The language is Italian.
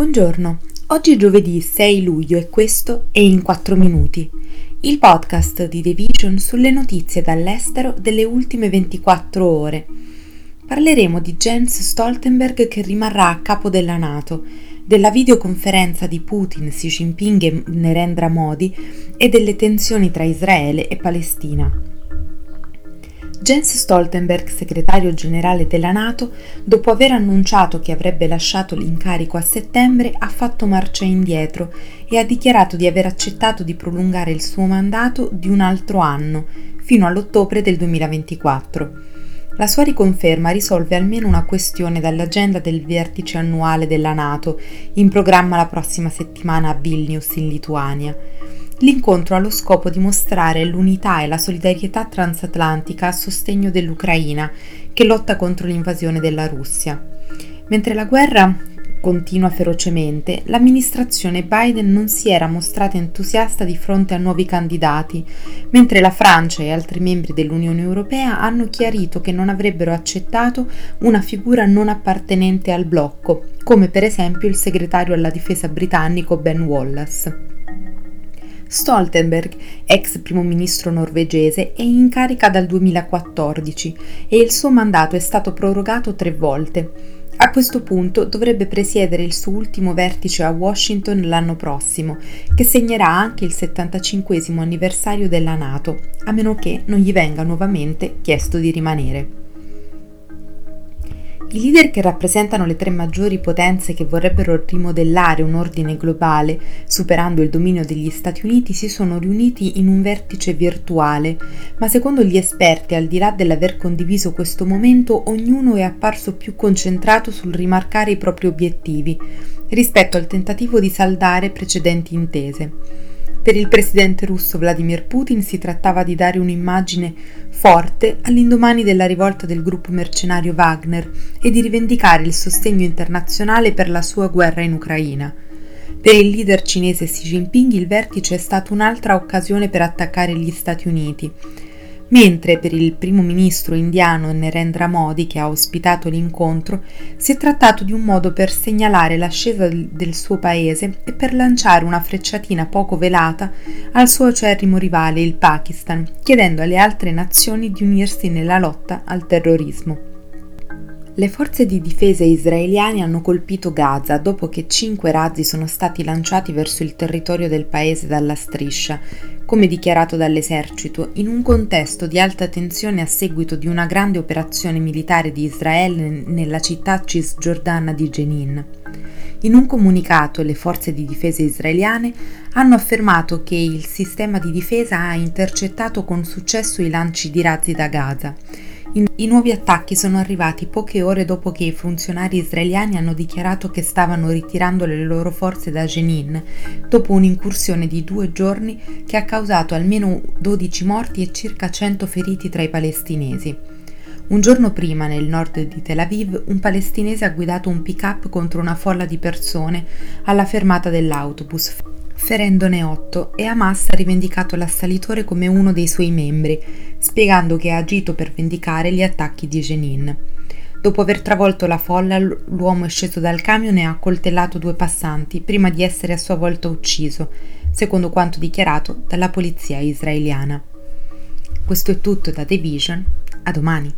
Buongiorno, oggi è giovedì 6 luglio e questo è In 4 Minuti, il podcast di The Vision sulle notizie dall'estero delle ultime 24 ore. Parleremo di Jens Stoltenberg che rimarrà a capo della Nato, della videoconferenza di Putin, Xi Jinping e Narendra Modi e delle tensioni tra Israele e Palestina. Jens Stoltenberg, segretario generale della Nato, dopo aver annunciato che avrebbe lasciato l'incarico a settembre, ha fatto marcia indietro e ha dichiarato di aver accettato di prolungare il suo mandato di un altro anno, fino all'ottobre del 2024. La sua riconferma risolve almeno una questione dall'agenda del vertice annuale della Nato, in programma la prossima settimana a Vilnius in Lituania. L'incontro ha lo scopo di mostrare l'unità e la solidarietà transatlantica a sostegno dell'Ucraina, che lotta contro l'invasione della Russia. Mentre la guerra continua ferocemente, l'amministrazione Biden non si era mostrata entusiasta di fronte a nuovi candidati, mentre la Francia e altri membri dell'Unione Europea hanno chiarito che non avrebbero accettato una figura non appartenente al blocco, come per esempio il segretario alla difesa britannico Ben Wallace. Stoltenberg, ex primo ministro norvegese, è in carica dal 2014 e il suo mandato è stato prorogato tre volte. A questo punto dovrebbe presiedere il suo ultimo vertice a Washington l'anno prossimo, che segnerà anche il 75 anniversario della Nato, a meno che non gli venga nuovamente chiesto di rimanere. I leader che rappresentano le tre maggiori potenze che vorrebbero rimodellare un ordine globale, superando il dominio degli Stati Uniti, si sono riuniti in un vertice virtuale, ma secondo gli esperti, al di là dell'aver condiviso questo momento, ognuno è apparso più concentrato sul rimarcare i propri obiettivi, rispetto al tentativo di saldare precedenti intese. Per il presidente russo Vladimir Putin si trattava di dare un'immagine forte all'indomani della rivolta del gruppo mercenario Wagner e di rivendicare il sostegno internazionale per la sua guerra in Ucraina. Per il leader cinese Xi Jinping il vertice è stata un'altra occasione per attaccare gli Stati Uniti, mentre per il primo ministro indiano Narendra Modi, che ha ospitato l'incontro, si è trattato di un modo per segnalare l'ascesa del suo paese e per lanciare una frecciatina poco velata al suo acerrimo rivale, il Pakistan, chiedendo alle altre nazioni di unirsi nella lotta al terrorismo. Le forze di difesa israeliane hanno colpito Gaza dopo che cinque razzi sono stati lanciati verso il territorio del paese dalla striscia, come dichiarato dall'esercito, in un contesto di alta tensione a seguito di una grande operazione militare di Israele nella città cisgiordana di Jenin. In un comunicato le forze di difesa israeliane hanno affermato che il sistema di difesa ha intercettato con successo i lanci di razzi da Gaza i nuovi attacchi sono arrivati poche ore dopo che i funzionari israeliani hanno dichiarato che stavano ritirando le loro forze da Jenin, dopo un'incursione di due giorni che ha causato almeno 12 morti e circa 100 feriti tra i palestinesi. Un giorno prima, nel nord di Tel Aviv, un palestinese ha guidato un pick-up contro una folla di persone alla fermata dell'autobus, ferendone otto, e Hamas ha rivendicato l'assalitore come uno dei suoi membri, spiegando che ha agito per vendicare gli attacchi di Jenin. Dopo aver travolto la folla, l'uomo è sceso dal camion e ha accoltellato due passanti prima di essere a sua volta ucciso, secondo quanto dichiarato dalla polizia israeliana. Questo è tutto da The Vision, a domani.